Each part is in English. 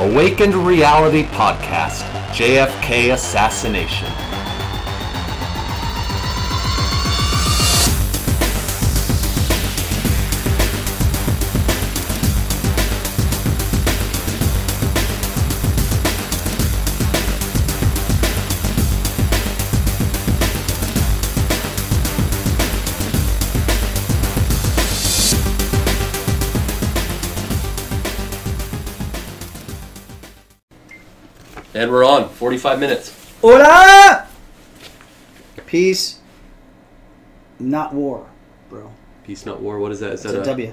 Awakened Reality Podcast JFK Assassination. 45 minutes. Hola! Peace, not war, bro. Peace, not war. What is that? Is It's that a W.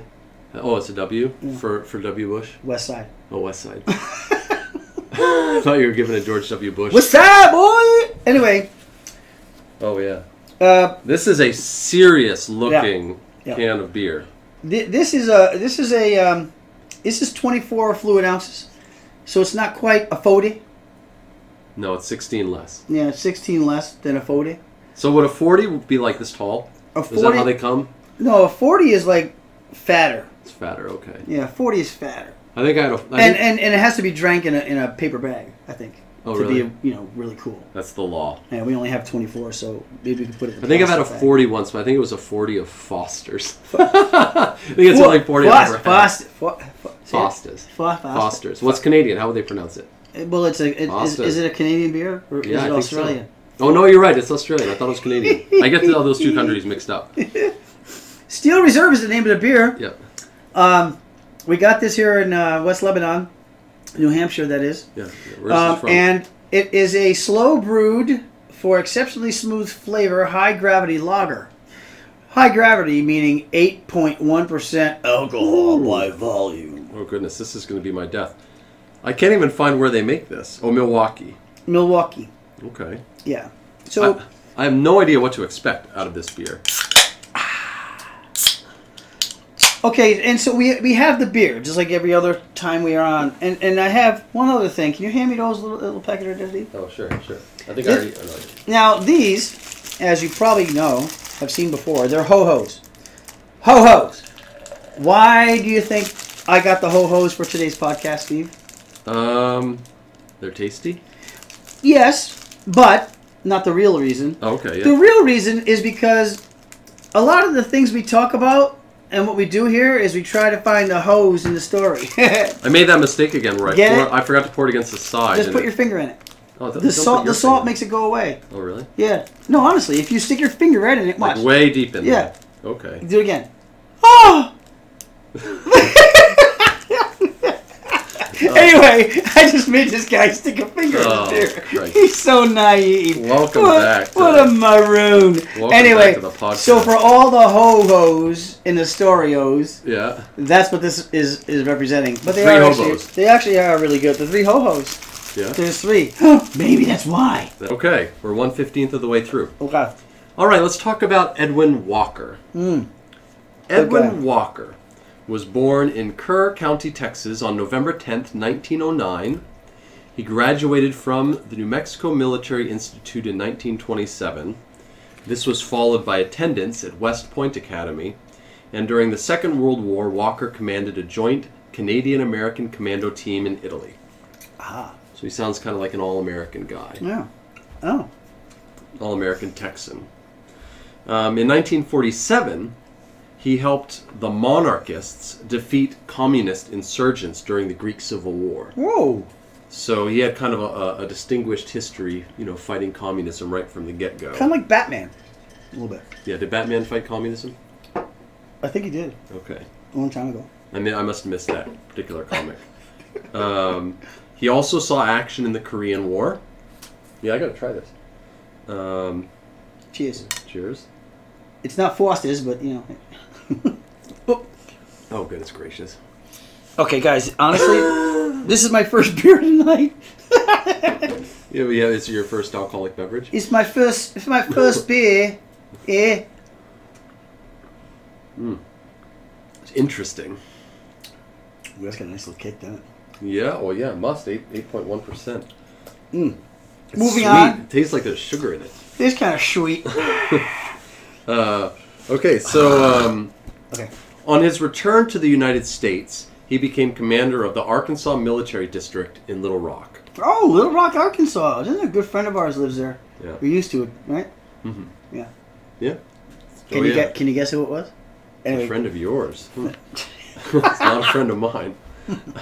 Oh, it's a W Yeah. for for W. Bush. West Side. Oh, West Side. I thought you were giving it George W. Bush. What's up, boy? Anyway, Oh yeah. uh, This is a serious looking Yeah. can of beer. th- this is a this is a um, this is 24 fluid ounces, so it's not quite a 40. No, it's 16 less. Yeah, 16 less than a 40. So would a 40 be like this tall? A Is that how they come? no, a 40 is like fatter. It's fatter. Okay. Yeah, 40 is fatter, I think I had a. I and, think- and and it has to be drank in a in a paper bag. I think. Oh, to really? be you know really cool. that's the law. And we only have 24, so maybe we can put it. in I think I've had a plastic bag. 40 once, but I think it was a 40 of Foster's. I think it's only 40 I've ever had. Foster, Fo- Fo- Foster's. Foster's. What's Canadian? How would they pronounce it? Well, it's a. It, is, is it a Canadian beer or Yeah, is it think so. Australian? Oh no, you're right. It's Australian. I thought it was Canadian. I get all those two countries mixed up. Steel Reserve is the name of the beer. Yeah, Um, we got this here in uh, West Lebanon, New Hampshire. That is, yeah. yeah. Um, from? and it is a slow brewed for exceptionally smooth flavor, high gravity lager. High gravity meaning eight point one percent alcohol by volume. oh goodness, this is going to be my death. I can't even find where they make this. Oh, Milwaukee. Milwaukee. Okay. Yeah. So. I, I have no idea what to expect out of this beer. Okay, and so we we have the beer, just like every other time we are on. And and I have one other thing. Can you hand me those little, little packet of Disney? Oh sure, sure. I think I I already- already. Now these, as you probably know, have seen before, they're ho hos. Ho hos. Why do you think I got the ho hos for today's podcast, Steve? Um, they're tasty. Yes, but not the real reason. Oh, okay, The real reason is because a lot of the things we talk about and what we do here is we try to find the hose in the story. I made that mistake again where I, pour, it? I forgot to pour it against the side. Just put it- your finger in it. oh, The salt, the salt makes it go away. Oh really? Yeah. No, honestly, if you stick your finger right in it, watch. Like way deep in Yeah. there. Yeah. Okay. Do it again. Oh. anyway, I just made this guy stick a finger Oh, in there. Christ. He's so naive. Welcome what, back What a maroon. Welcome anyway, back to the podcast. so for all the ho hos in the storios, Yeah. that's what this is is representing. But they Three are hobos. actually, they actually are really good. The three ho hos. Yeah. There's three. Maybe that's why. Okay, we're one fifteenth of the way through. Okay. All right, let's talk about Edwin Walker. Mm. Edwin Okay. Walker was born in Kerr County, Texas on November 10th, 1909. He graduated from the New Mexico Military Institute in 1927. This was followed by attendance at West Point Academy. And during the Second World War, Walker commanded a joint Canadian American commando team in Italy. Ah. So he sounds kind of like an all American guy. Yeah. Oh. All American Texan. Um, in 1947, he helped the monarchists defeat communist insurgents during the Greek Civil War. Whoa. So he had kind of a, a, distinguished history, you know, fighting communism right from the get go. Kind of like Batman. A little bit. Yeah, did Batman fight communism? I think he did Okay. a long time ago. I mean, I must have missed that particular comic. um, he also saw action in the Korean War. Yeah, I gotta try this. Um, Cheers. cheers. It's not Foster's, but you know. Oh, goodness gracious. okay, guys. Honestly, this is my first beer tonight. Yeah, yeah, it's your first alcoholic beverage. It's my first. It's my first beer. Yeah. It's interesting. Ooh, that's got a nice little kick, doesn't it? Yeah, well, yeah, must eight eight point one percent. Mm. It's Moving sweet. on. It tastes like there's sugar in it. It's kind of sweet. Uh, okay, so um, Okay. on his return to the United States, he became commander of the Arkansas Military District in Little Rock. Oh, Little Rock, Arkansas. Isn't a good friend of ours lives there? Yeah. We used to, right? Mm-hmm. Yeah. Yeah. Can Oh, you yeah. get? Can you guess who it was? A friend of yours. Hmm. it's not a friend of mine.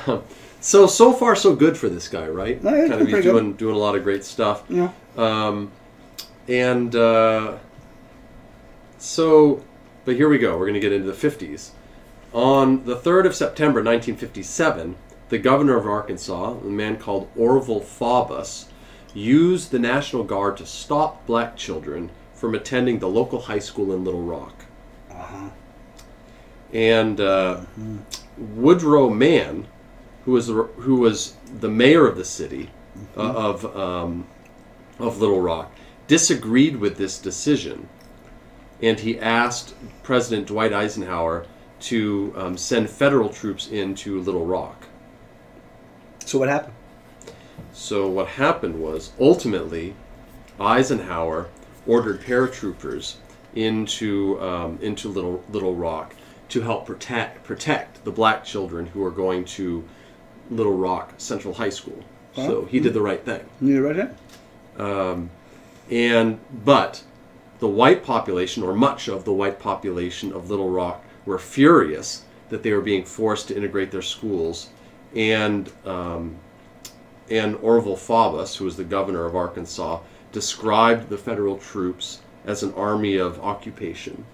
Um, so so far so good for this guy, right? No, he's kind of he's pretty good. doing doing a lot of great stuff. yeah. Um, and uh, so, but here we go. We're going to get into the 50s. On the 3rd of September 1957, the governor of Arkansas, a man called Orville Faubus, used the National Guard to stop black children from attending the local high school in Little Rock. Uh-huh. And uh, Woodrow Mann, who was the, who was the mayor of the city uh, of um, of Little Rock, disagreed with this decision, and he asked President Dwight Eisenhower to um, send federal troops into Little Rock. So what happened? So what happened was ultimately Eisenhower ordered paratroopers into um, into Little Little Rock to help protect protect the black children who are going to Little Rock Central High School. So he did the right thing. You right thing. Um, and but the white population, or much of the white population of Little Rock, were furious that they were being forced to integrate their schools, and um, and Orville Faubus, who was the governor of Arkansas, described the federal troops as an army of occupation.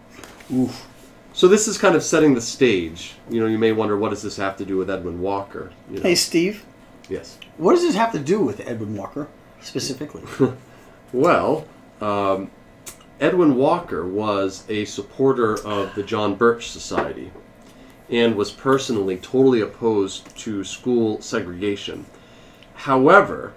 Oof. So this is kind of setting the stage. You know, you may wonder what does this have to do with Edwin Walker? You know? Hey, Steve. Yes. What does this have to do with Edwin Walker specifically? Well, um, Edwin Walker was a supporter of the John Birch Society and was personally totally opposed to school segregation. However,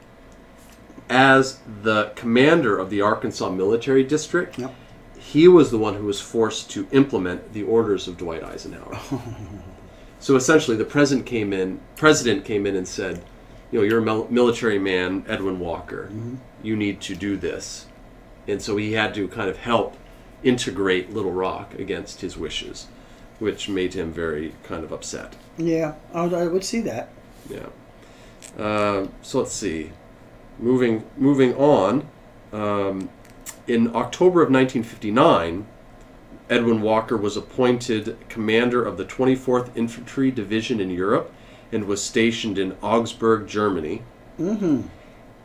as the commander of the Arkansas Military District, Yep. he was the one who was forced to implement the orders of Dwight Eisenhower. so essentially, the president came in. President came in and said, "You know, you're a military man, Edwin Walker. Mm-hmm. You need to do this." And so he had to kind of help integrate Little Rock against his wishes, which made him very kind of upset. yeah, I would, I would see that. Yeah. Uh, so let's see. Moving moving on. Um, in October of 1959, Edwin Walker was appointed commander of the 24th Infantry Division in Europe and was stationed in Augsburg, Germany. Mm-hmm.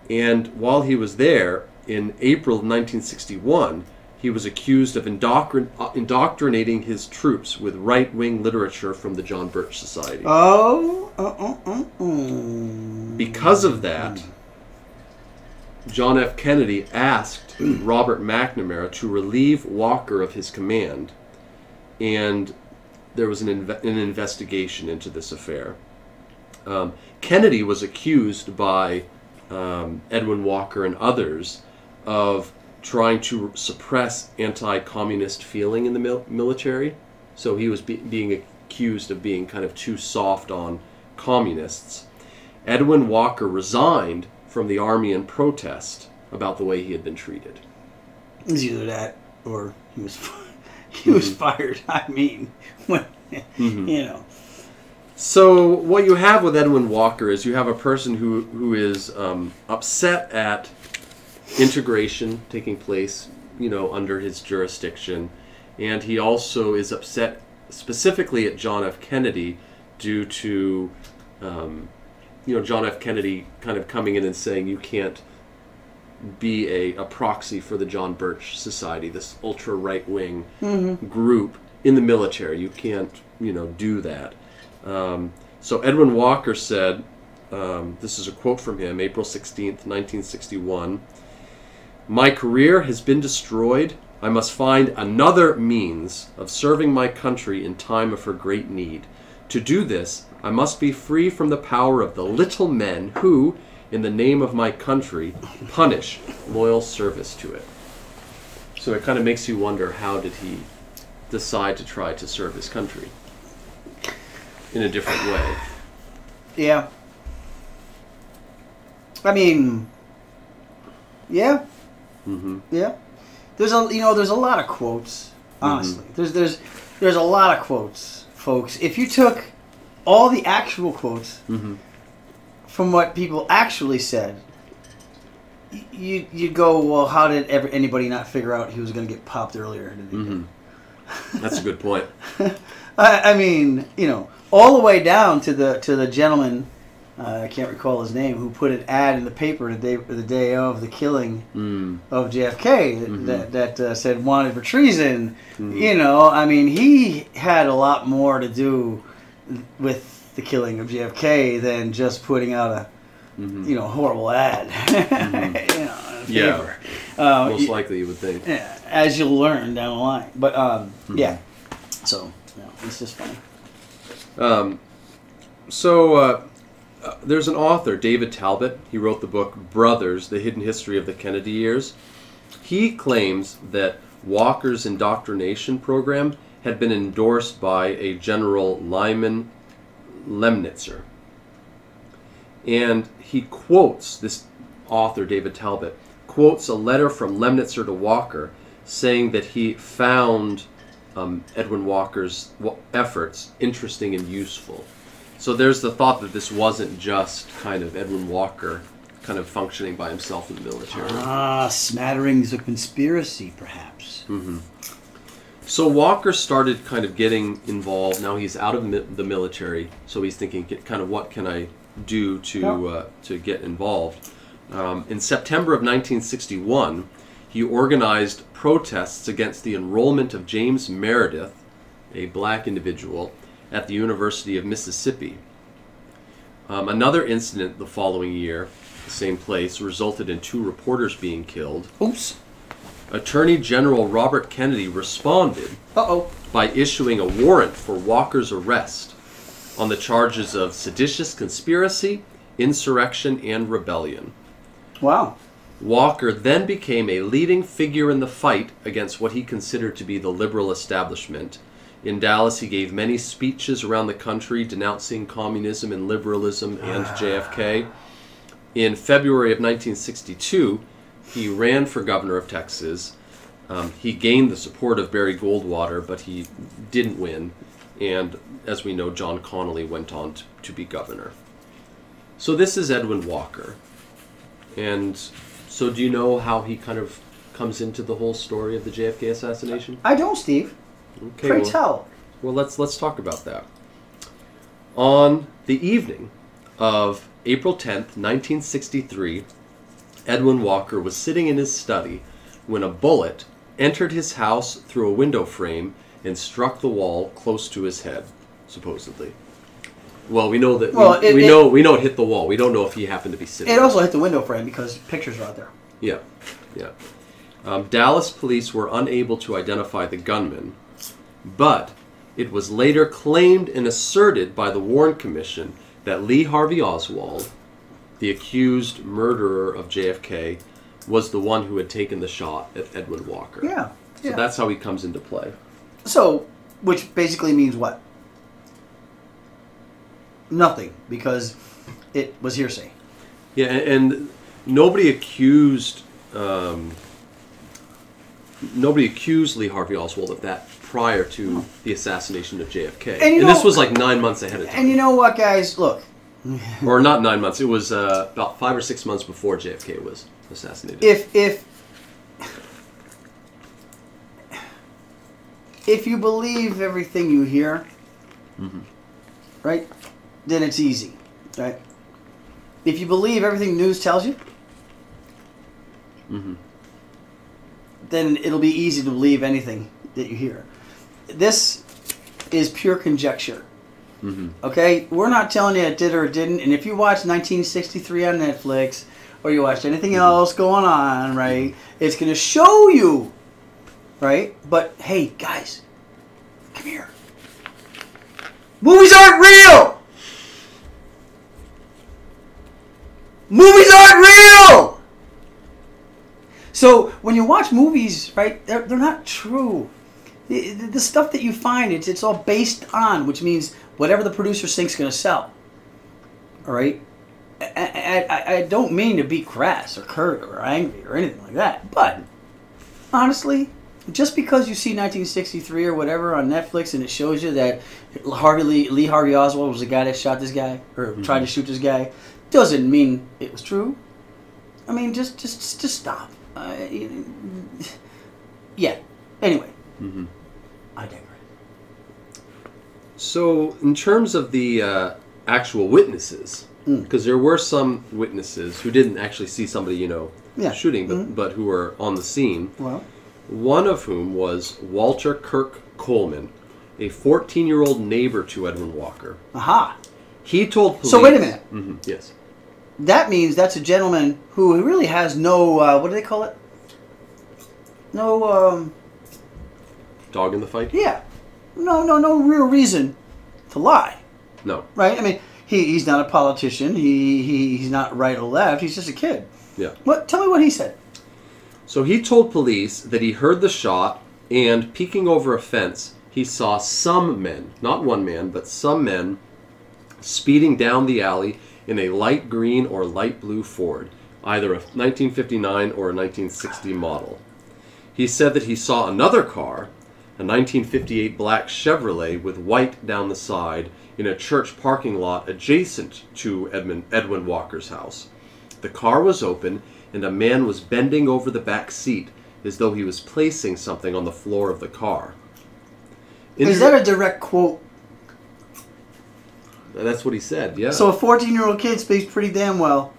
And while he was there, in April of 1961, he was accused of indoctrin- uh, indoctrinating his troops with right wing literature from the John Birch Society. Oh, uh, uh, uh, uh. Because of that, John F. Kennedy asked Robert McNamara to relieve Walker of his command, and there was an, inve- an investigation into this affair. Um, Kennedy was accused by um, Edwin Walker and others of trying to suppress anti communist feeling in the mil- military. So he was be- being accused of being kind of too soft on communists. Edwin Walker resigned from the army in protest about the way he had been treated. It was either that or he was he was fired. I mean, when, you know. So what you have with Edwin Walker is you have a person who who is um, upset at integration taking place, you know, under his jurisdiction, and he also is upset specifically at John F. Kennedy due to, um, you know, John F. Kennedy kind of coming in and saying you can't be a, a proxy for the John Birch Society, this ultra right wing group in the military. You can't, you know, do that. Um, so Edwin Walker said, um, this is a quote from him, April 16th, 1961. My career has been destroyed. I must find another means of serving my country in time of her great need. To do this, I must be free from the power of the little men who, in the name of my country, punish loyal service to it. So it kind of makes you wonder how did he decide to try to serve his country in a different way? Yeah. I mean, yeah, hmm yeah. There's a you know there's a lot of quotes. Honestly, there's there's there's a lot of quotes, folks. If you took all the actual quotes Mm-hmm. from what people actually said, y- you you go, well, how did ever anybody not figure out he was going to get popped earlier? Mm-hmm. That's a good point. I, I mean, you know, all the way down to the to the gentleman, uh, I can't recall his name, who put an ad in the paper the day the day of the killing Mm. of JFK that Mhm. that, that uh, said wanted for treason. Mhm. You know, I mean, he had a lot more to do with the killing of JFK than just putting out a Mhm. you know horrible ad. you know, Yeah. Uh, Most likely, you would think. yeah, as you'll learn down the line. But um, Mhm. yeah, so you know, it's just funny. Um, so uh, there's an author, David Talbot. He wrote the book Brothers: The Hidden History of the Kennedy Years. He claims that Walker's indoctrination program had been endorsed by a General Lyman Lemnitzer. And he quotes this author, David Talbot, quotes a letter from Lemnitzer to Walker saying that he found um, Edwin Walker's wa- efforts interesting and useful. So there's the thought that this wasn't just kind of Edwin Walker kind of functioning by himself in the military. Ah, smatterings of conspiracy, perhaps. hmm So Walker started kind of getting involved. Now he's out of mi- the military, so he's thinking, kind of, what can I do to Yeah. uh, to get involved? Um, in September of 1961, he organized protests against the enrollment of James Meredith, a black individual, at the University of Mississippi. Um, another incident the following year, the same place, resulted in two reporters being killed. Oops. Attorney General Robert Kennedy responded Uh oh. by issuing a warrant for Walker's arrest on the charges of seditious conspiracy, insurrection, and rebellion. Wow. Walker then became a leading figure in the fight against what he considered to be the liberal establishment. In Dallas, he gave many speeches around the country denouncing communism and liberalism and JFK. In February of 1962, he ran for governor of Texas. Um, he gained the support of Barry Goldwater, but he didn't win. And as we know, John Connally went on to, to be governor. So this is Edwin Walker. And so, do you know how he kind of comes into the whole story of the JFK assassination? I don't, Steve. Okay, Pray well, tell. well, let's let's talk about that. On the evening of April 10th, 1963, Edwin Walker was sitting in his study when a bullet entered his house through a window frame and struck the wall close to his head, supposedly. Well, we know that Well, we, it- we it- know we know it hit the wall. We don't know if he happened to be sitting. It also hit the window frame because pictures are out there. Yeah, yeah. Um, Dallas police were unable to identify the gunman, but it was later claimed and asserted by the Warren Commission that Lee Harvey Oswald, the accused murderer of JFK, was the one who had taken the shot at Edwin Walker. Yeah. So yeah. that's how he comes into play. So, which basically means what? Nothing, because it was hearsay. Yeah, and, and nobody accused um, nobody accused Lee Harvey Oswald of that prior to the assassination of JFK. And you this was like nine months ahead of time. And you know what, guys? Look, or not nine months. It was uh, about five or six months before JFK was assassinated. if if if you believe everything you hear, right, then it's easy, right? If you believe everything news tells you, Mhm. then it'll be easy to believe anything that you hear. This is pure conjecture. Mhm. Okay, we're not telling you it did or it didn't. And if you watch 1963 on Netflix or you watch anything else going on, right, it's going to show you, right? But hey, guys, come here. Movies aren't real. Movies aren't real. So when you watch movies, right, they're, they're not true. The, stuff that you find, it's, it's all based on, which means whatever the producer thinks is going to sell. All right? I, I, I- don't mean to be crass or curt or angry or anything like that, but honestly, just because you see 1963 or whatever on Netflix and it shows you that Harvey Lee, Lee Harvey Oswald was the guy that shot this guy or tried to shoot this guy, doesn't mean it was true. I mean, just just just stop. Uh, yeah. Anyway, Mm-hmm. I digress. So, in terms of the uh, actual witnesses, Mm. because there were some witnesses who didn't actually see somebody, you know, Yeah. shooting, but, Mhm. but who were on the scene. Well, One of whom was Walter Kirk Coleman, a 14 year old neighbor to Edwin Walker. aha. He told police. So wait a minute. hmm yes. That means that's a gentleman who really has no uh, what do they call it? No, um, Dog in the fight? yeah, no, no, no real reason to lie. No. right? I mean, he, he's not a politician. He, he he's not right or left. He's just a kid. Yeah. What? Tell me what he said. So he told police that he heard the shot and, peeking over a fence, he saw some men, not one man, but some men, speeding down the alley in a light green or light blue Ford, either a 1959 or a 1960 model. He said that he saw another car, a 1958 black Chevrolet with white down the side, in a church parking lot adjacent to Edmund, Edwin Walker's house. The car was open, and a man was bending over the back seat as though he was placing something on the floor of the car. Is that a direct quote? That's what he said. Yeah. So a 14 year old kid speaks pretty damn well.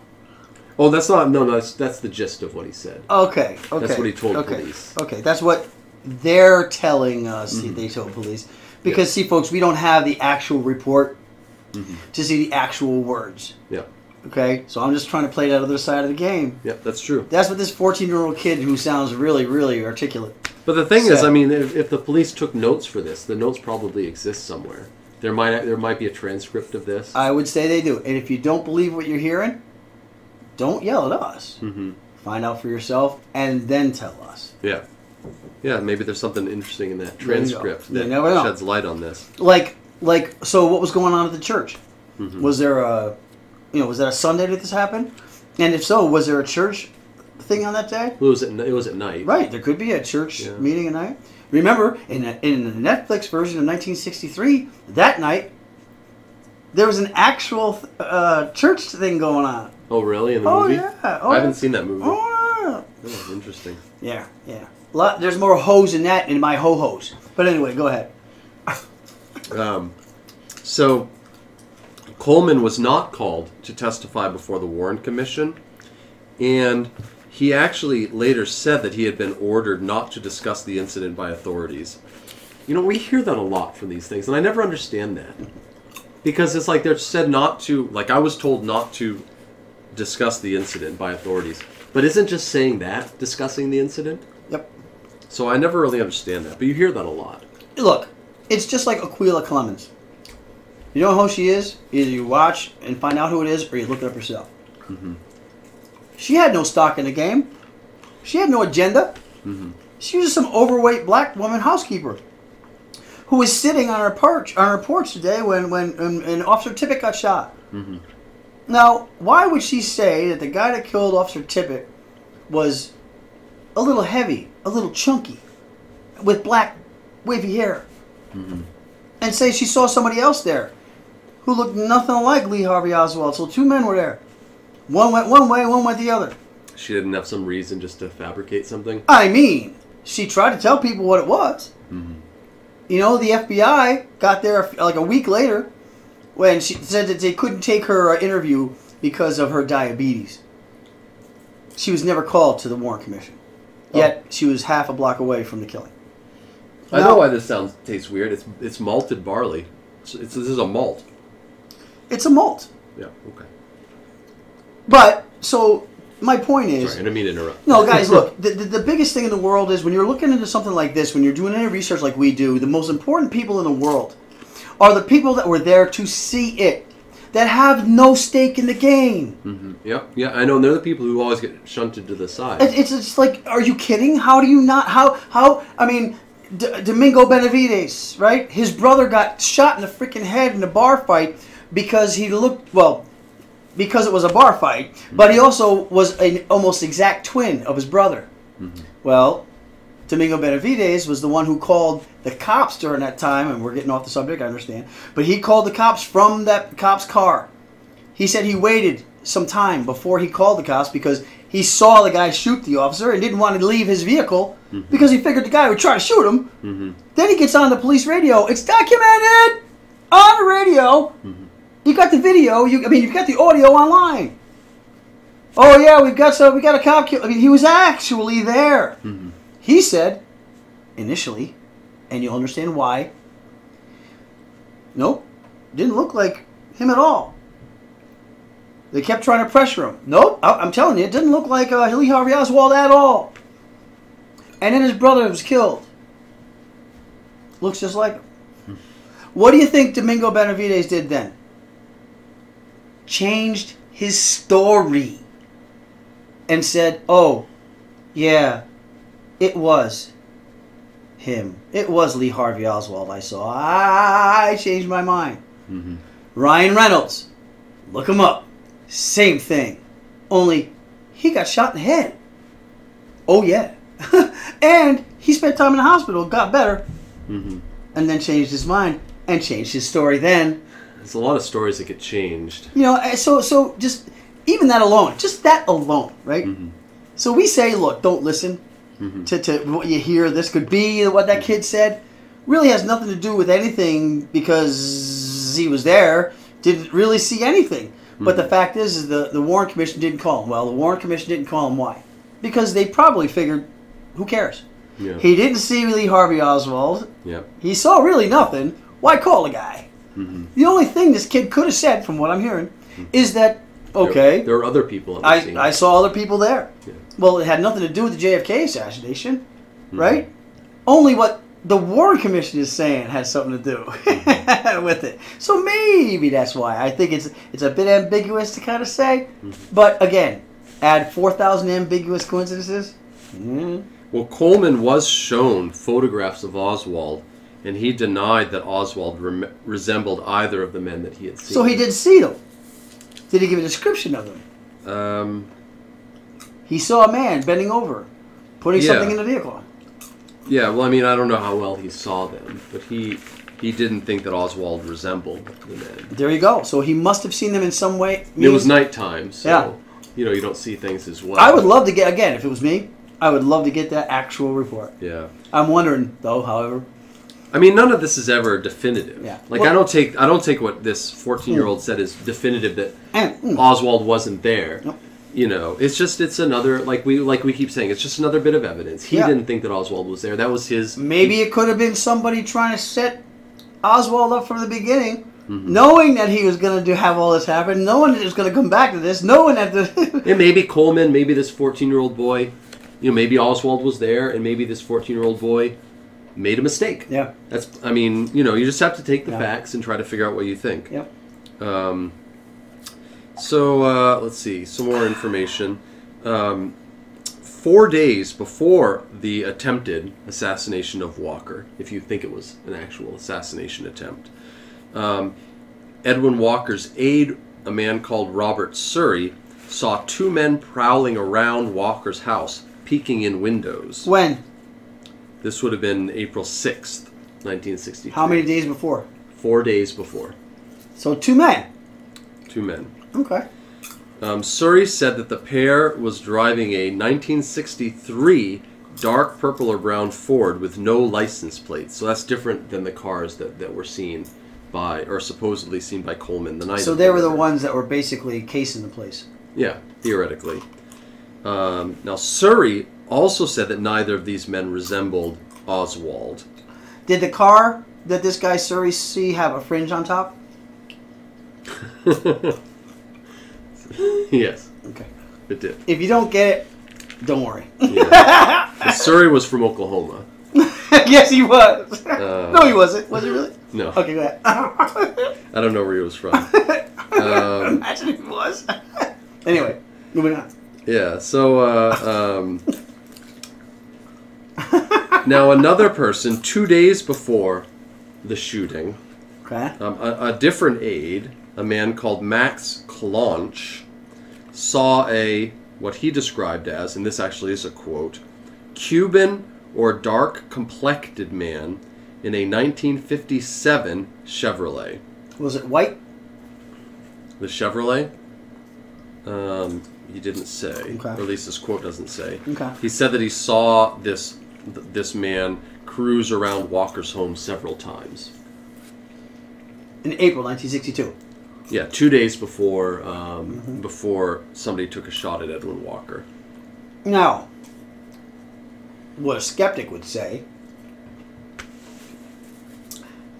oh, that's not. No, no. That's, that's the gist of what he said. Okay. Okay. That's what he told okay. police. Okay. That's what they're telling us. Mm-hmm. They told police because see, folks, we don't have the actual report Mm-hmm. to see the actual words. Yeah. Okay. So I'm just trying to play that other side of the game. Yeah, that's true. That's what this 14 year old kid who sounds really, really articulate. But the thing is, I mean, if, if the police took notes for this, the notes probably exist somewhere. There might there might be a transcript of this. I would say they do. And if you don't believe what you're hearing, don't yell at us. hmm Find out for yourself and then tell us. Yeah. Yeah, maybe there's something interesting in that There you go. transcript that never know. sheds light on this. Like, like, so what was going on at the church? Mhm. Was there a, you know, was that a Sunday that this happened? And if so, was there a church thing on that day? It was at, it was at night. Right, there could be a church Yeah. meeting at night. Remember, in, a, in the Netflix version of 1963, that night, there was an actual uh, church thing going on. Oh, really? In the Oh, movie? yeah. Oh, I haven't seen that movie. Oh, Oh, interesting. yeah, yeah. Lot, there's more hoes in that in my ho hos. But anyway, go ahead. Um, so, Coleman was not called to testify before the Warren Commission, and he actually later said that he had been ordered not to discuss the incident by authorities. You know, we hear that a lot from these things, and I never understand that. Because it's like they're said not to, like I was told not to discuss the incident by authorities. But isn't just saying that discussing the incident? So I never really understand that, but you hear that a lot. Look, it's just like Acquilla Clemons. You know who she is? Either you watch and find out who it is, or you look it up yourself. Mm-hmm. She had no stock in the game. She had no agenda. Mm-hmm. She was just some overweight black woman housekeeper who was sitting on her porch on her porch today when when and Officer Tippit got shot. Mm-hmm. Now, why would she say that the guy that killed Officer Tippit was a little heavy, a little chunky, with black wavy hair? and say she saw somebody else there who looked nothing like Lee Harvey Oswald. So two men were there. One went one way, one went the other. She didn't have some reason just to fabricate something. I mean, she tried to tell people what it was. You know, the FBI got there like a week later when she said that they couldn't take her uh, interview because of her diabetes. She was never called to the Warren Commission. Yet oh. she was half a block away from the killing. I Now- know why this sounds tastes weird. It's it's malted barley. It's, it's this is a malt. It's a malt. Yeah. Okay. But so my point is, Sorry, I didn't mean to interrupt. No, guys, look, the, the, the biggest thing in the world is when you're looking into something like this, when you're doing any research like we do, the most important people in the world are the people that were there to see it, that have no stake in the game. hmm Yeah. Yeah. I know. And they're the people who always get shunted to the side. It, it's just like, are you kidding? How do you not? How, how, I mean, D- Domingo Benavides, right? His brother got shot in the freaking head in a bar fight because he looked, well, because it was a bar fight, but he also was an almost exact twin of his brother. Well, Domingo Benavides was the one who called the cops during that time, and we're getting off the subject, I understand. But he called the cops from that cop's car. He said he waited some time before he called the cops because he saw the guy shoot the officer and didn't want to leave his vehicle mm-hmm. because he figured the guy would try to shoot him. Mm-hmm. Then he gets on the police radio. It's documented on the radio. Mm-hmm. You got the video. You, I mean, you've got the audio online. Oh yeah, we've got so we got a cop. Kill. I mean, he was actually there. He said, initially, and you'll understand why. Nope, didn't look like him at all. They kept trying to pressure him. Nope, I- I'm telling you, it didn't look like uh, Lee Harvey Oswald at all. And then his brother was killed. Looks just like him. What do you think Domingo Benavides did then? Changed his story and said, "Oh, yeah, it was him. It was Lee Harvey Oswald I saw. I changed my mind." Ryan Reynolds, look him up. Same thing, only he got shot in the head. Oh yeah, and he spent time in the hospital, got better, Mm-hmm. and then changed his mind and changed his story. Then There's a lot of stories that get changed. you know, eh, so so just even that alone, just that alone, right? Mm-hmm. So we say, look, don't listen to, to what you hear. This could be what that kid said. Really has nothing to do with anything because he was there. Didn't really see anything. But the fact is, is the the Warren Commission didn't call him. Well, the Warren Commission didn't call him. Why? Because they probably figured, who cares? Yeah. He didn't see Lee Harvey Oswald. Yep. He saw really nothing. Why call the guy? Mm-hmm. The only thing this kid could have said, from what I'm hearing, is that okay. There, there are other people I, scene. I saw other people there. Yeah. Well, it had nothing to do with the JFK assassination, Mm-hmm. right? Only what the Warren Commission is saying had something to do with it. So maybe that's why. I think it's it's a bit ambiguous to kind of say, Mm-hmm. but again, add four thousand ambiguous coincidences. Mm. Well, Coleman was shown photographs of Oswald, and he denied that Oswald rem- resembled either of the men that he had seen. So he did see them. Did he give a description of them? Um, He saw a man bending over, putting Yeah. something in the vehicle. yeah, well, I mean, I don't know how well he saw them, but he he didn't think that Oswald resembled the men. There you go. So he must have seen them in some way. It was nighttime, so Yeah. you know you don't see things as well. I would love to get again if it was me. I would love to get that actual report. Yeah. I'm wondering though, however, I mean, none of this is ever definitive. Yeah. Like Well- I don't take I don't take what this 14 year old said as definitive that and mm, Oswald wasn't there. Nope. You know, it's just it's another like we like we keep saying it's just another bit of evidence. He Yeah. didn't think that Oswald was there. That was his. maybe it could have been somebody trying to set Oswald up from the beginning, Mm-hmm. knowing that he was going to do have all this happen, knowing that it was going to come back to this, knowing that the And maybe Coleman, maybe this 14 year old boy, you know, maybe Oswald was there, and maybe this 14 year old boy made a mistake. yeah, That's I mean, you know, you just have to take the Yeah. facts and try to figure out what you think. yep. Um, so uh, let's see some more information. Um, four days before the attempted assassination of Walker, if you think it was an actual assassination attempt, um, Edwin Walker's aide, a man called Robert Surrey, saw two men prowling around Walker's house, peeking in windows. When? This would have been April 6th, 1963. How many days before? Four days before. So two men. Two men. Okay. Um, Surrey said that the pair was driving a 1963 dark purple or brown Ford with no license plates. So that's different than the cars that, that were seen by, or supposedly seen by Coleman the night. So they were the ones that were basically casing the place. Yeah, theoretically. Um, now, Surrey also said that neither of these men resembled Oswald. Did the car that this guy Surrey see have a fringe on top? yes, Okay. it did. If you don't get it, don't worry. Yeah. Surrey was from Oklahoma. yes, he was. Uh, no, he wasn't. Was he really? No, Okay, go ahead. I don't know where he was from. Um, Imagine if he was. anyway, moving on. Yeah. So uh, um, now another person, two days before the shooting, Okay. um, a, a different aide, a man called Max Claunch, saw a what he described as, and this actually is a quote, Cuban or dark complected man in a 1957 Chevrolet. Was it white? The Chevrolet? Um, he didn't say, Okay. or at least this quote doesn't say. Okay. He said that he saw this th- this man cruise around Walker's home several times. In April 1962. Yeah, two days before um, Mm-hmm. before somebody took a shot at Edwin Walker. Now, what a skeptic would say,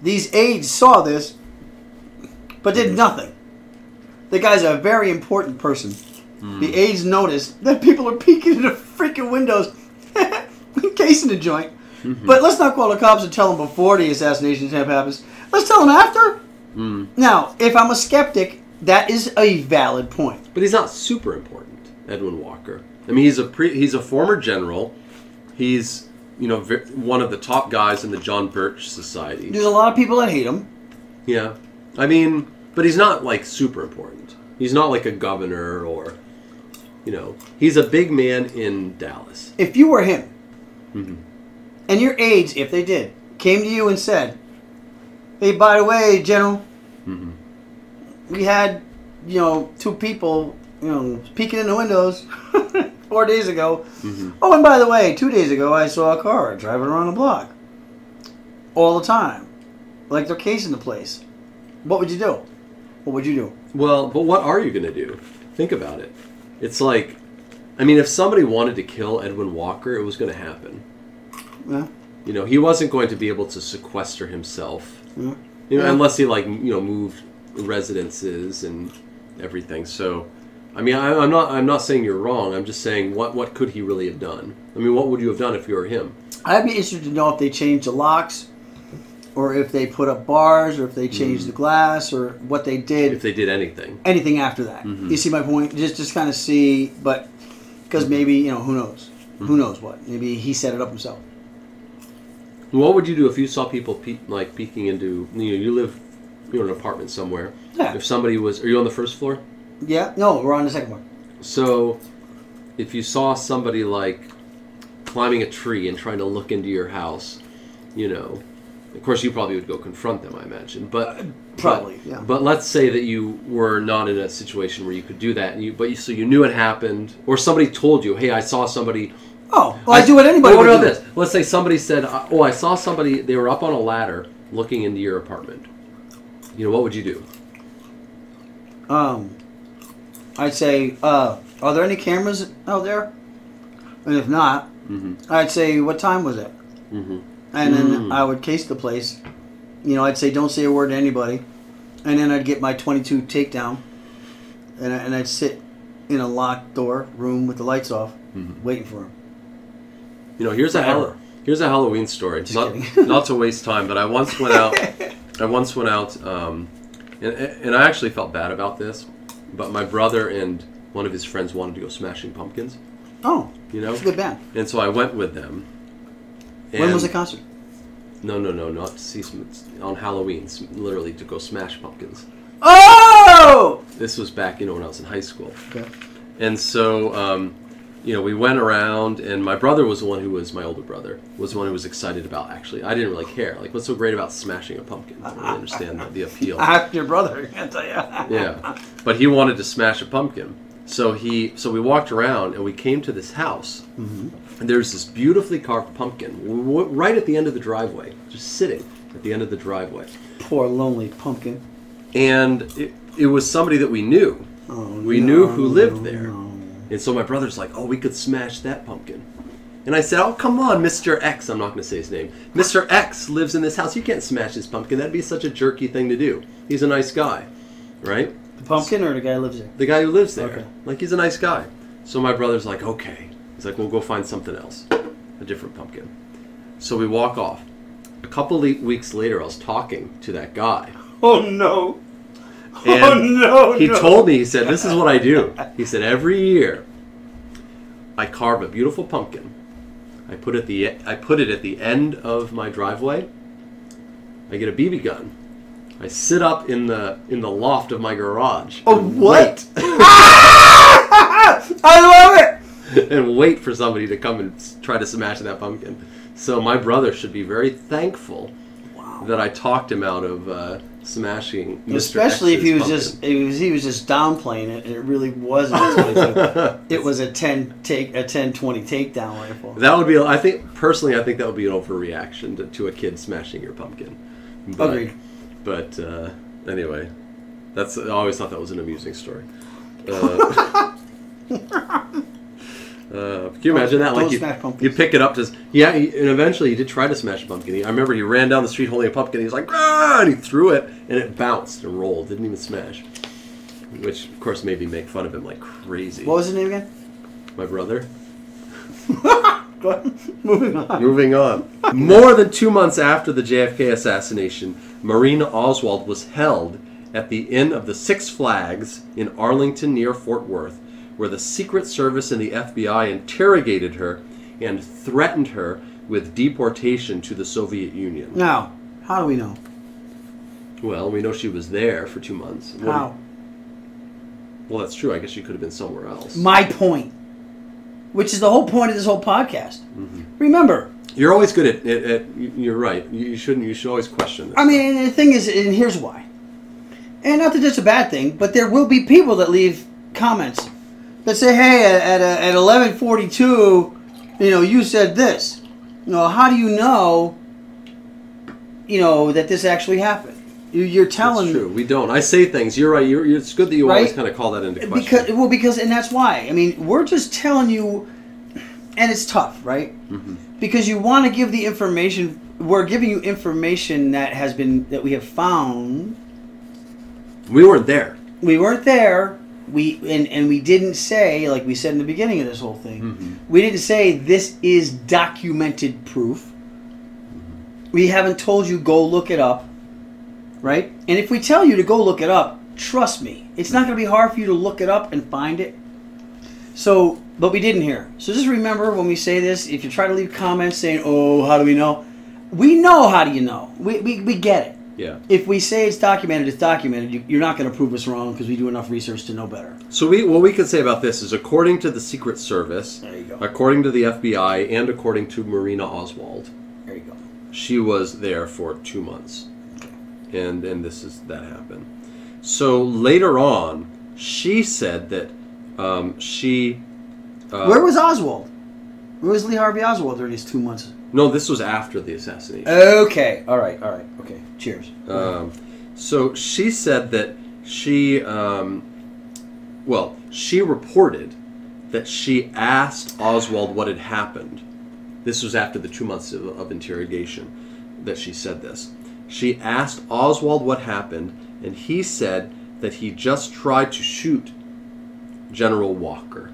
these aides saw this, but did nothing. The guy's a very important person. The aides noticed that people are peeking in the freaking windows, casing the joint. But let's not call the cops and tell them before the assassination attempt happens. Let's tell them after. Now, if I'm a skeptic, that is a valid point. But he's not super important, Edwin Walker. I mean, he's a pre- he's a former general. He's you know one of the top guys in the John Birch Society. There's a lot of people that hate him. Yeah, I mean, but he's not like super important. He's not like a governor or, you know, he's a big man in Dallas. if you were him, Mm-hmm. and your aides, if they did, came to you and said, "Hey, by the way, General, Mm-hmm. we had, you know, two people, you know, peeking in the windows four days ago. Mm-hmm. Oh, and by the way, two days ago, I saw a car driving around the block all the time, like they're casing the place. What would you do? What would you do? Well, but what are you gonna do? Think about it. It's like, I mean, if somebody wanted to kill Edwin Walker, it was gonna happen. Yeah. You know, he wasn't going to be able to sequester himself. Yeah. You know, Yeah. unless he like you know moved residences and everything. So, I mean, I, I'm not I'm not saying you're wrong. I'm just saying what what could he really have done? I mean, what would you have done if you were him? I'd be interested to know if they changed the locks, or if they put up bars, or if they changed the glass, or what they did. Mm. If they did anything. anything after that. Mhm. You see my point? Just just kind of see, but because Mm-hmm. maybe you know who knows, who knows what? Maybe he set it up himself. What would you do if you saw people pe- like peeking into you know you live you're in an apartment somewhere. Yeah. If somebody was, are you on the first floor? Yeah. No, we're on the second one. So, if you saw somebody like climbing a tree and trying to look into your house, you know, of course you probably would go confront them, I imagine. But uh, Probably, but, yeah. But let's say that you were not in a situation where you could do that, and you but you, so you knew it happened, or somebody told you, "Hey, I saw somebody." Oh, well, I, do what anybody What about this? Let's say somebody said, "Oh, I saw somebody. They were up on a ladder looking into your apartment." You know, what would you do? Um, I'd say, uh, are there any cameras out there? And if not, Mm-hmm. I'd say, what time was it? Mm-hmm. And then Mm. I would case the place. You know, I'd say, don't say a word to anybody. And then I'd get my 22 takedown, and, I, and I'd sit in a locked door room with the lights off, Mhm. waiting for him. You know, here's a Forever. Here's a Halloween story. Just not, not to waste time, but I once went out. I once went out, um, and, and I actually felt bad about this. But my brother and one of his friends wanted to go smashing pumpkins. Oh, You know, it's a good band. and so I went with them. when was the concert? No, no, no, not to see some, on Halloween. Literally to go smash pumpkins. Oh! This was back, you know, when I was in high school. Okay. And so, um, you know, we went around, and my brother was the one who was my older brother was the one who was excited about. Actually, I didn't really care. Like, what's so great about smashing a pumpkin? I don't really understand the, the appeal. After your brother, I can't tell you. Yeah, but he wanted to smash a pumpkin. So he, so we walked around, and we came to this house. And there's this beautifully carved pumpkin right at the end of the driveway, just sitting at the end of the driveway. Poor lonely pumpkin. And it, it was somebody that we knew. Oh, We no, knew who lived there. no. And so my brother's like, "Oh, we could smash that pumpkin." And I said, "Oh, come on, Mr. X. I'm not going to say his name. Mr. X lives in this house. You can't smash his pumpkin. That'd be such a jerky thing to do. He's a nice guy, right? The pumpkin or the guy who lives there? The guy who lives there. Okay. Like he's a nice guy." So my brother's like, "Okay." He's like, "We'll go find something else, a different pumpkin." So we walk off. A couple of weeks later, I was talking to that guy. Oh no! And oh no! he no. told me, he said, This is what I do. He said, Every year I carve a beautiful pumpkin. I put it the I put it at the end of my driveway. I get a BB gun. I sit up in the in the loft of my garage. Oh, what? I love it. and wait for somebody to come and try to smash that pumpkin. So my brother should be very thankful Wow. that I talked him out of uh, smashing. Mr. Especially if he was X's just it was, he was just downplaying it and it really wasn't a 22. it was a 10 take a 10 20 takedown rifle. that would be. I think personally, I think that would be an overreaction to, to a kid smashing your pumpkin. But, Agreed. But uh, anyway, that's. I always thought that was an amusing story. Uh, Uh, can you imagine that? Like you, you pick it up, just yeah, he, and eventually he did try to smash a pumpkin. He, I remember he ran down the street holding a pumpkin. He was like, ah, and he threw it, and it bounced and rolled, didn't even smash. Which of course made me make fun of him like crazy. What was his name again? My brother. Moving on. Moving on. More than two months after the JFK assassination, Marina Oswald was held at the Inn of the Six Flags in Arlington near Fort Worth, where the Secret Service and the FBI interrogated her and threatened her with deportation to the Soviet Union. Now, how do we know? Well, we know she was there for two months. How? Well, that's true. I guess she could have been somewhere else. My point. Which is the whole point of this whole podcast. Mm-hmm. Remember, You're always good at, at, at. You're right. You shouldn't. You should always question this. I mean, the thing is, and here's why. And not that it's a bad thing, but there will be people that leave comments that say, "Hey, at at, at eleven forty two, you know, you said this. You know, how do you know? You know that this actually happened. You, you're telling It's true. We don't. I say things. You're right. You're, it's good that you always kind of call that into question. because well, because and that's why. I mean, we're just telling you, and it's tough, right? Mm-hmm. Because you want to give the information. We're giving you information that has been that we have found we weren't there. we weren't there. We and, and we didn't say like we said in the beginning of this whole thing. Mm-hmm. We didn't say this is documented proof. We haven't told you go look it up, right? And if we tell you to go look it up, trust me, it's not going to be hard for you to look it up and find it. So, but we didn't hear. So just remember when we say this, if you try to leave comments saying, "Oh, how do we know?" We know how do you know. We we, we get it Yeah. if we say it's documented, it's documented. You, you're not going to prove us wrong because we do enough research to know better. So we what we can say about this is according to the Secret Service, There you go. according to the FBI, and according to Marina Oswald, There you go. she was there for two months, and and this is that happened. So later on, she said that um, she. Uh, Where was Oswald? Where was Lee Harvey Oswald during these two months? No, this was after the assassination. Okay. All right. All right. Okay. Cheers. Um, so she said that she, um, well, she reported that she asked Oswald what had happened. This was after the two months of, of interrogation that she said this. She asked Oswald what happened, and he said that he just tried to shoot General Walker.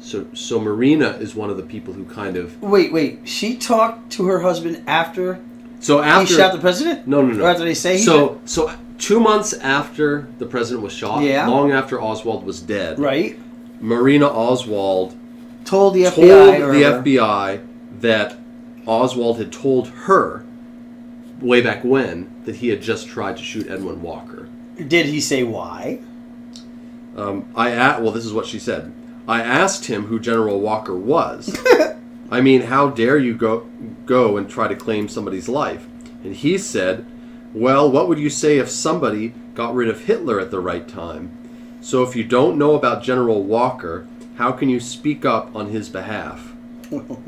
So, so Marina is one of the people who kind of. Wait. Wait. She talked to her husband after So after he shot the president. No, no, no. Or after they say he so, so two months after the president was shot, Yeah. long after Oswald was dead, right Marina Oswald told the told FBI or the. FBI that Oswald had told her way back when that he had just tried to shoot Edwin Walker. Did he say why? Um, I a- well, this is what she said. I asked him who General Walker was. I mean, how dare you go go and try to claim somebody's life? And he said, "Well, what would you say if somebody got rid of Hitler at the right time? So if you don't know about General Walker, how can you speak up on his behalf? Oh.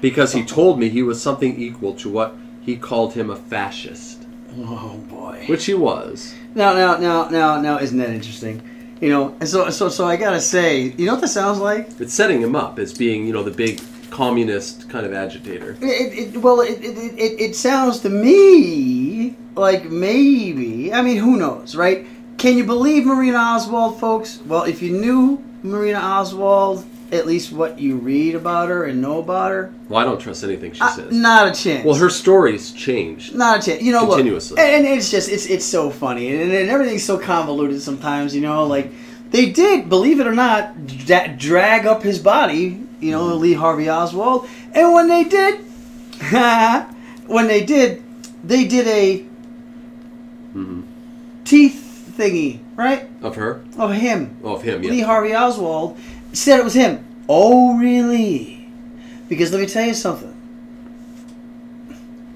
Because he told me he was something equal to what he called him a fascist, Oh boy. which he was. Now, now, now, now, now, isn't that interesting? You know, and so, so, so I gotta say, you know what that sounds like? It's setting him up as being, you know, the big communist kind of agitator. It, it, well, it, it, it, it sounds to me like maybe. I mean, who knows, right? Can you believe Marina Oswald, folks? Well, if you knew Marina Oswald, at least what you read about her and know about her, Well, I don't trust anything she uh, says. not a chance. Well, her story's changed. Not a chance. You know, Continuously. look, and, and it's just it's it's so funny, and, and everything's so convoluted sometimes. You know, like they did, believe it or not, dra- drag up his body. You know, Mm-hmm. Lee Harvey Oswald, and when they did, when they did, they did a hmm teeth thingy, right, Of her? of him. Oh, of him, yeah. Lee Harvey Oswald said it was him. Oh, really? Because let me tell you something.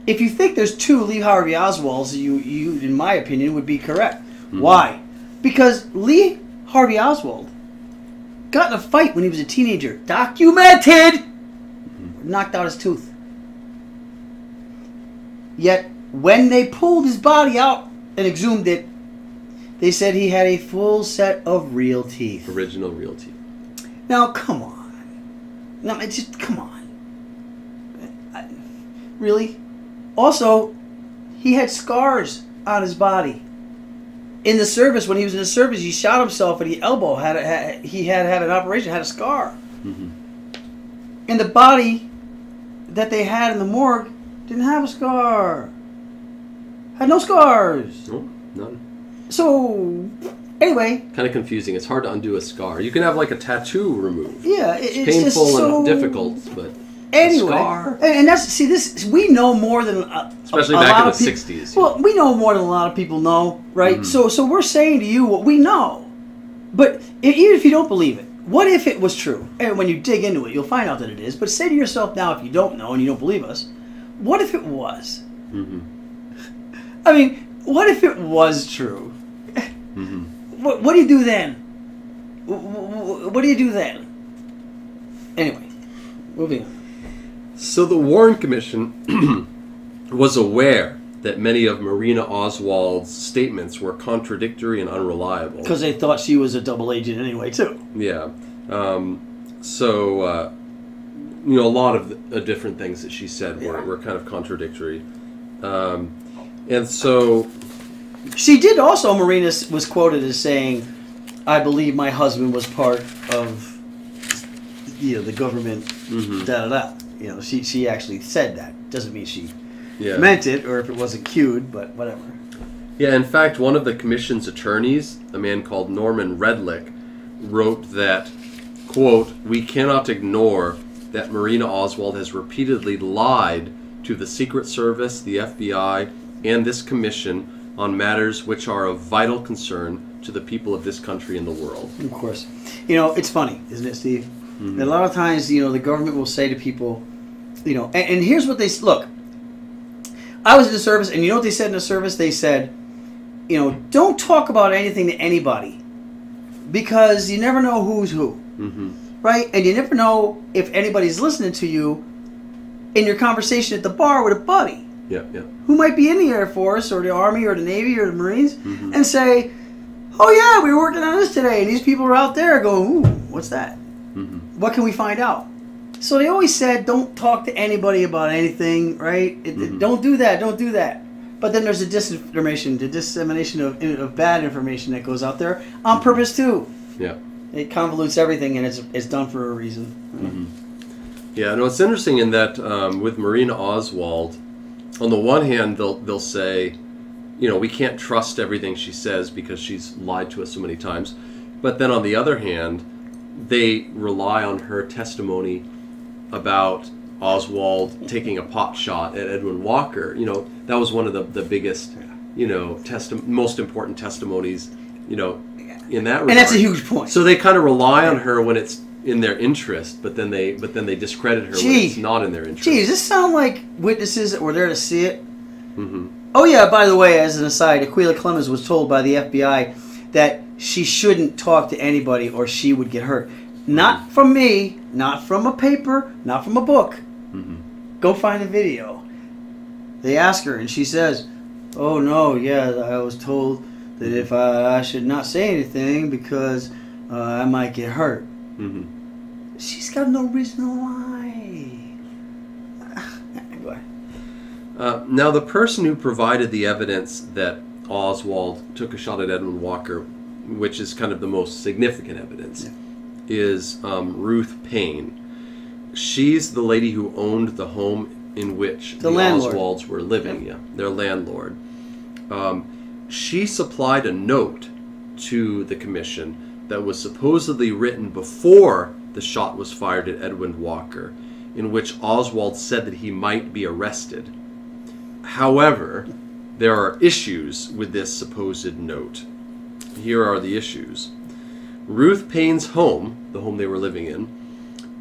If you think there's two Lee Harvey Oswalds, you, you, in my opinion, would be correct. Hmm. Why? Because Lee Harvey Oswald got in a fight when he was a teenager. Documented! Hmm. Knocked out his tooth. Yet, when they pulled his body out and exhumed it, they said he had a full set of real teeth. Original real teeth. Now, come on. No, it's just come on. I- really? Also, he had scars on his body. In the service, when he was in the service, he shot himself at the elbow. Had, a, had he had had an operation, had a scar. Mm-hmm. And the body that they had in the morgue didn't have a scar. Had no scars. No, none. So, anyway, Kind of confusing. It's hard to undo a scar. You can have like a tattoo removed. yeah, it, it's Painful just so and difficult, but Anyway, scar. and, and that's see this. We know more than a, Especially a, a back in the peop- 60s, Well, we know more than a lot of people know, right? Mm-hmm. So, so we're saying to you what we know. But even if you don't believe it, what if it was true? And when you dig into it, you'll find out that it is. But say to yourself now, if you don't know and you don't believe us, what if it was? Mm-hmm. I mean, what if it was true? Mm-hmm. What, what do you do then? Wh- wh- wh- What do you do then? Anyway, moving on. So the Warren Commission was aware that many of Marina Oswald's statements were contradictory and unreliable. Because they thought she was a double agent anyway, too. Yeah. Um, so, uh, you know, a lot of the, uh, different things that she said were, Yeah. were kind of contradictory. Um, and so, She did also, Marina was quoted as saying, I believe my husband was part of, you know, the government, Mhm. da da da. You know, she, she actually said that. Doesn't mean she yeah. meant it or if it wasn't cued, but whatever. Yeah, in fact, one of the commission's attorneys, a man called Norman Redlick, wrote that, quote, we cannot ignore that Marina Oswald has repeatedly lied to the Secret Service, the FBI, and this commission on matters which are of vital concern to the people of this country and the world. Of course. You know, it's funny, isn't it, Steve? And A lot of times, you know, the government will say to people, you know, and, and here's what they look. I was in the service, and you know what they said in the service? They said, you know, don't talk about anything to anybody because you never know who's who, hmm right? And you never know if anybody's listening to you in your conversation at the bar with a buddy Yeah, yeah. who might be in the Air Force or the Army or the Navy or the Marines Mhm. and say, "Oh yeah, we were working on this today, and these people are out there going, ooh, what's that? hmm What can we find out?" So they always said, "Don't talk to anybody about anything, right? It, Mhm. Don't do that. Don't do that." But then there's a disinformation, the dissemination of, of bad information that goes out there on purpose too. Yeah. It convolutes everything, and it's it's done for a reason. Yeah, no, it's interesting in that um, with Marina Oswald, on the one hand, they'll they'll say, you know, we can't trust everything she says because she's lied to us so many times, but then on the other hand, they rely on her testimony about Oswald taking a pot shot at Edwin Walker. You know, that was one of the the biggest, you know, testi- most important testimonies, you know, in that regard. And that's a huge point. So they kind of rely on her when it's in their interest, but then they but then they discredit her when it's not in their interest. Gee, does this sound like witnesses that were there to see it? hmm Oh yeah, by the way, as an aside, Acquilla Clemons was told by the FBI that she shouldn't talk to anybody or she would get hurt. Not from me, not from a paper, not from a book. hmm Go find a video. They ask her and she says, "Oh no, yeah, I was told that if I, I should not say anything because uh, I might get hurt." Hmm She's got no reason why. ahead. Uh, now, the person who provided the evidence that Oswald took a shot at Edwin Walker, which is kind of the most significant evidence, Yeah. is um, Ruth Paine. She's the lady who owned the home in which The the. Oswalds were living. Yeah, their landlord. Um, she supplied a note to the commission that was supposedly written before the shot was fired at Edwin Walker, in which Oswald said that he might be arrested. However, there are issues with this supposed note. Here are the issues. Ruth Paine's home, the home they were living in,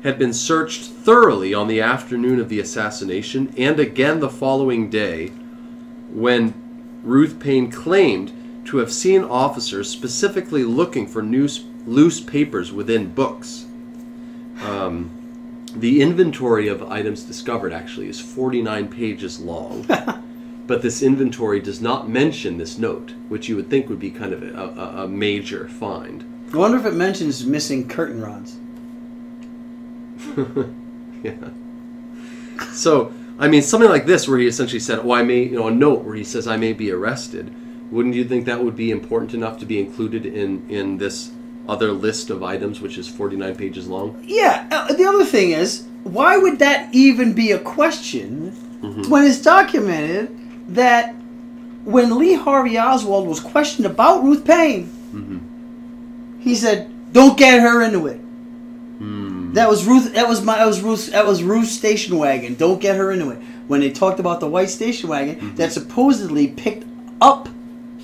had been searched thoroughly on the afternoon of the assassination and again the following day when Ruth Paine claimed to have seen officers specifically looking for news, loose papers within books. Um, the inventory of items discovered actually is 49 pages long. but this inventory does not mention this note, which you would think would be kind of a, a, a major find. I wonder if it mentions missing curtain rods. yeah. So, I mean, something like this, where he essentially said, "Oh, I may," you know, a note where he says, "I may be arrested." Wouldn't you think that would be important enough to be included in in this other list of items, which is forty nine pages long? Yeah. Uh, the other thing is, why would that even be a question Mm-hmm. when it's documented that when Lee Harvey Oswald was questioned about Ruth Paine, Mm-hmm. he said, "Don't get her into it." Hmm. That was Ruth. That was my. That was Ruth. That was Ruth's station wagon. Don't get her into it. When they talked about the white station wagon Mm-hmm. that supposedly picked up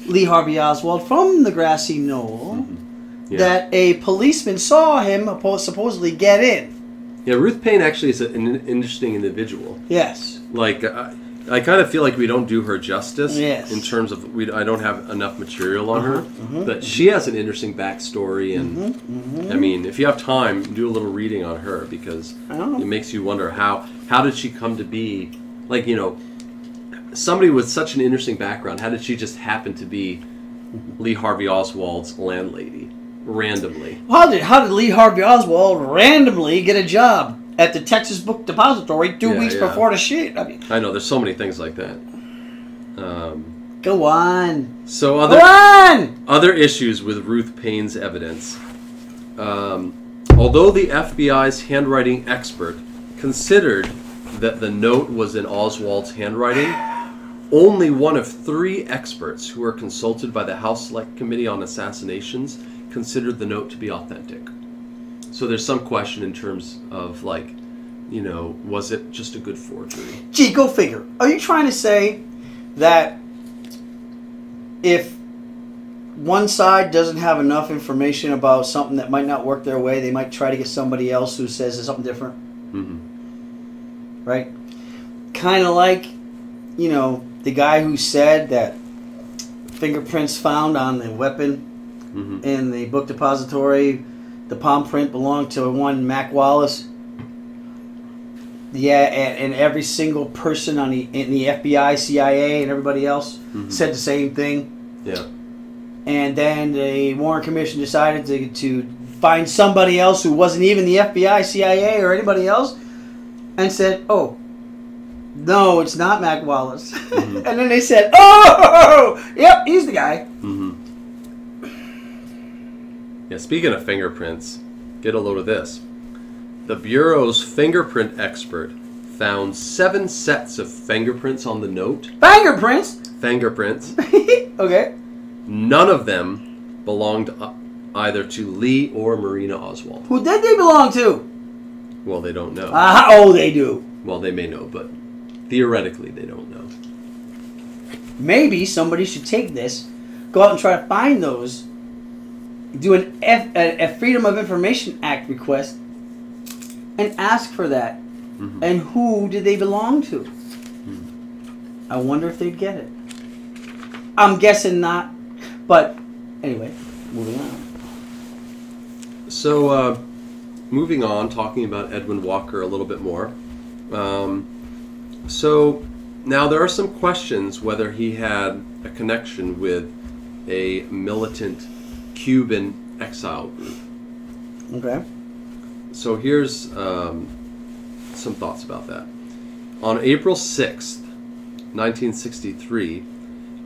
Lee Harvey Oswald from the grassy knoll, Mm-hmm. Yeah. that a policeman saw him supposedly get in. yeah, Ruth Paine actually is an interesting individual. Yes. Like, I, I kind of feel like we don't do her justice Yes. in terms of we. I don't have enough material on Uh-huh, her, but she has an interesting backstory, and Mm-hmm, I mean, if you have time, do a little reading on her because it makes you wonder how how did she come to be like you know somebody with such an interesting background. How did she just happen to be Lee Harvey Oswald's landlady randomly? How did how did Lee Harvey Oswald randomly get a job at the Texas Book Depository two Yeah, weeks yeah. before the shoot? I mean, I know there's so many things like that. Um, go on, so go other on. Other issues with Ruth Paine's evidence. Um, although the FBI's handwriting expert considered that the note was in Oswald's handwriting, only one of three experts who were consulted by the House Select Committee on Assassinations considered the note to be authentic. So there's some question in terms of, like, you know, was it just a good forgery? Gee, go figure. Are you trying to say that if one side doesn't have enough information about something that might not work their way, they might try to get somebody else who says it's something different, hmm right? Kind of like, you know, the guy who said that fingerprints found on the weapon hmm in the book depository, the palm print belonged to one Mac Wallace. Yeah, and, and every single person on the in the FBI, CIA, and everybody else Mhm. said the same thing. Yeah. And then the Warren Commission decided to, to find somebody else who wasn't even the FBI, CIA, or anybody else, and said, "Oh, no, it's not Mac Wallace." Mhm. and then they said, "Oh, yep, he's the guy." hmm Yeah, speaking of fingerprints, get a load of this. The Bureau's fingerprint expert found seven sets of fingerprints on the note. Fingerprints. Fingerprints. okay. None of them belonged either to Lee or Marina Oswald. Who did they belong to? Well, they don't know. Uh, oh, they do. Well, they may know, but theoretically, they don't know. Maybe somebody should take this, go out and try to find those, do an F, a, a Freedom of Information Act request, and ask for that. Mhm. And who did they belong to? I wonder if they'd get it. I'm guessing not, but anyway, moving on. So, uh, moving on, talking about Edwin Walker a little bit more. Um, so, now there are some questions whether he had a connection with a militant Cuban exile group. Okay. So, here's um, some thoughts about that. On April 6th, 1963,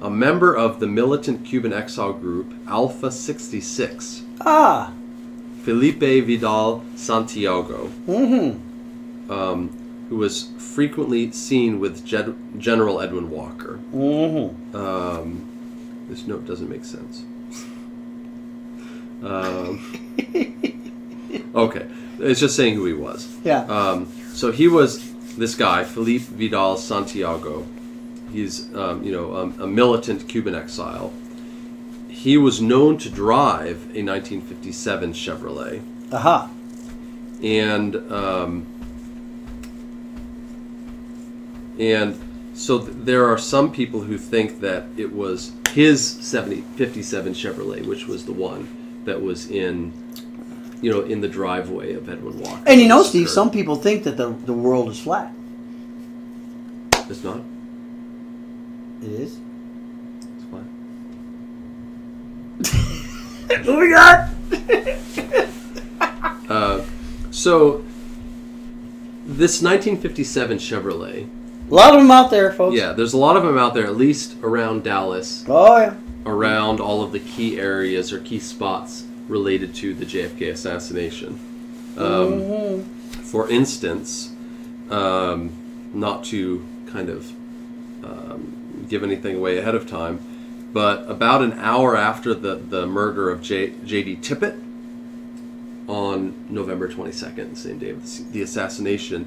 a member of the militant Cuban exile group Alpha 66 Ah. Felipe Vidal Santiago, Mm-hmm. um, who was frequently seen with Jed- General Edwin Walker. Mm-hmm. Um, this note doesn't make sense. um, okay, it's just saying who he was. Yeah. Um, so he was this guy, Felipe Vidal Santiago. He's, um, you know, um, a militant Cuban exile. He was known to drive a 1957 Chevrolet. Aha. and um, and so th- there are some people who think that it was his 70, 57 Chevrolet, which was the one that was in, you know, in the driveway of Edwin Walker. And you know, Steve, some people think that the the world is flat. It's not. It is. It's fine. Moving on. Uh, so this 1957 Chevrolet, A lot of them out there, folks. yeah, there's a lot of them out there, at least around Dallas, Oh yeah. around all of the key areas or key spots related to the JFK assassination. Um, Mhm. For instance, um, not to kind of um, give anything away ahead of time, but about an hour after the, the murder of J, J.D. Tippit on November 22nd, same day of the, the assassination,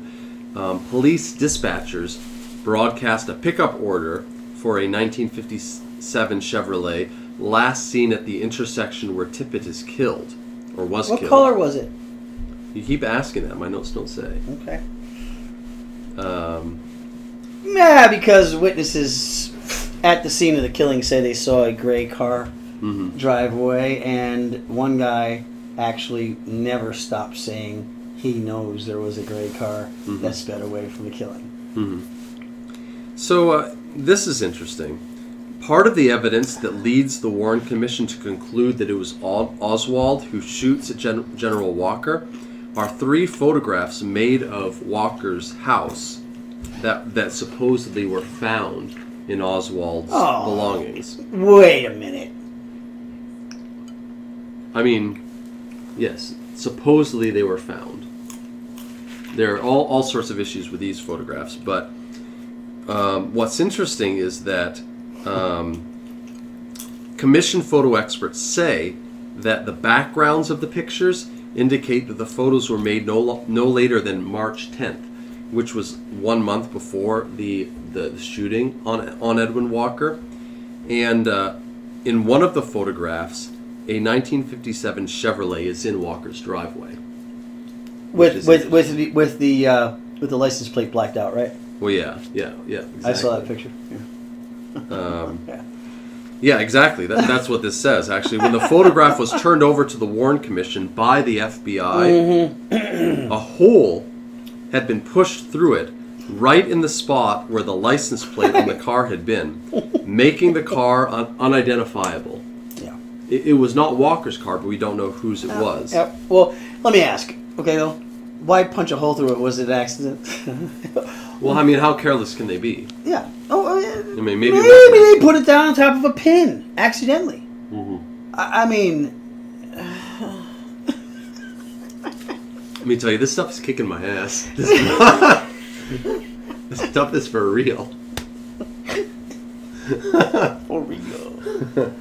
um, police dispatchers broadcast a pickup order for a 1957 Chevrolet last seen at the intersection where Tippit is killed or was What killed. What color was it? You keep asking that. My notes don't say. Okay. Um, Yeah, because witnesses at the scene of the killing say they saw a gray car mhm. drive away, and one guy actually never stopped saying he knows there was a gray car Mhm. that sped away from the killing. So uh, this is interesting. Part of the evidence that leads the Warren Commission to conclude that it was Oswald who shoots at Gen- General Walker are three photographs made of Walker's house that that supposedly were found in Oswald's Oh. belongings. Wait a minute. I mean, yes, supposedly they were found. There are all, all sorts of issues with these photographs, but um, what's interesting is that um, commission photo experts say that the backgrounds of the pictures indicate that the photos were made no, lo- no later than March 10th, which was one month before the, the, the shooting on, on Edwin Walker. And uh, in one of the photographs, a 1957 Chevrolet is in Walker's driveway. With with with the with the uh, with the license plate blacked out, right? Well, yeah, yeah, yeah. Exactly. I saw that picture. Yeah. Um, Yeah. yeah, exactly. That, that's what this says. Actually, when the photograph was turned over to the Warren Commission by the FBI, Mm-hmm. a hole had been pushed through it, right in the spot where the license plate on the car had been, making the car un- unidentifiable. Yeah. It, it was not Walker's car, but we don't know whose it was. Yeah. Well, let me ask. Okay, though, why punch a hole through it? Was it an accident? Well, I mean, how careless can they be? yeah. Oh, uh, I mean, maybe. maybe, they put it down on top of a pin accidentally. Mhm. I, I mean, Let me tell you, this stuff is kicking my ass. This, this stuff is for real. for real.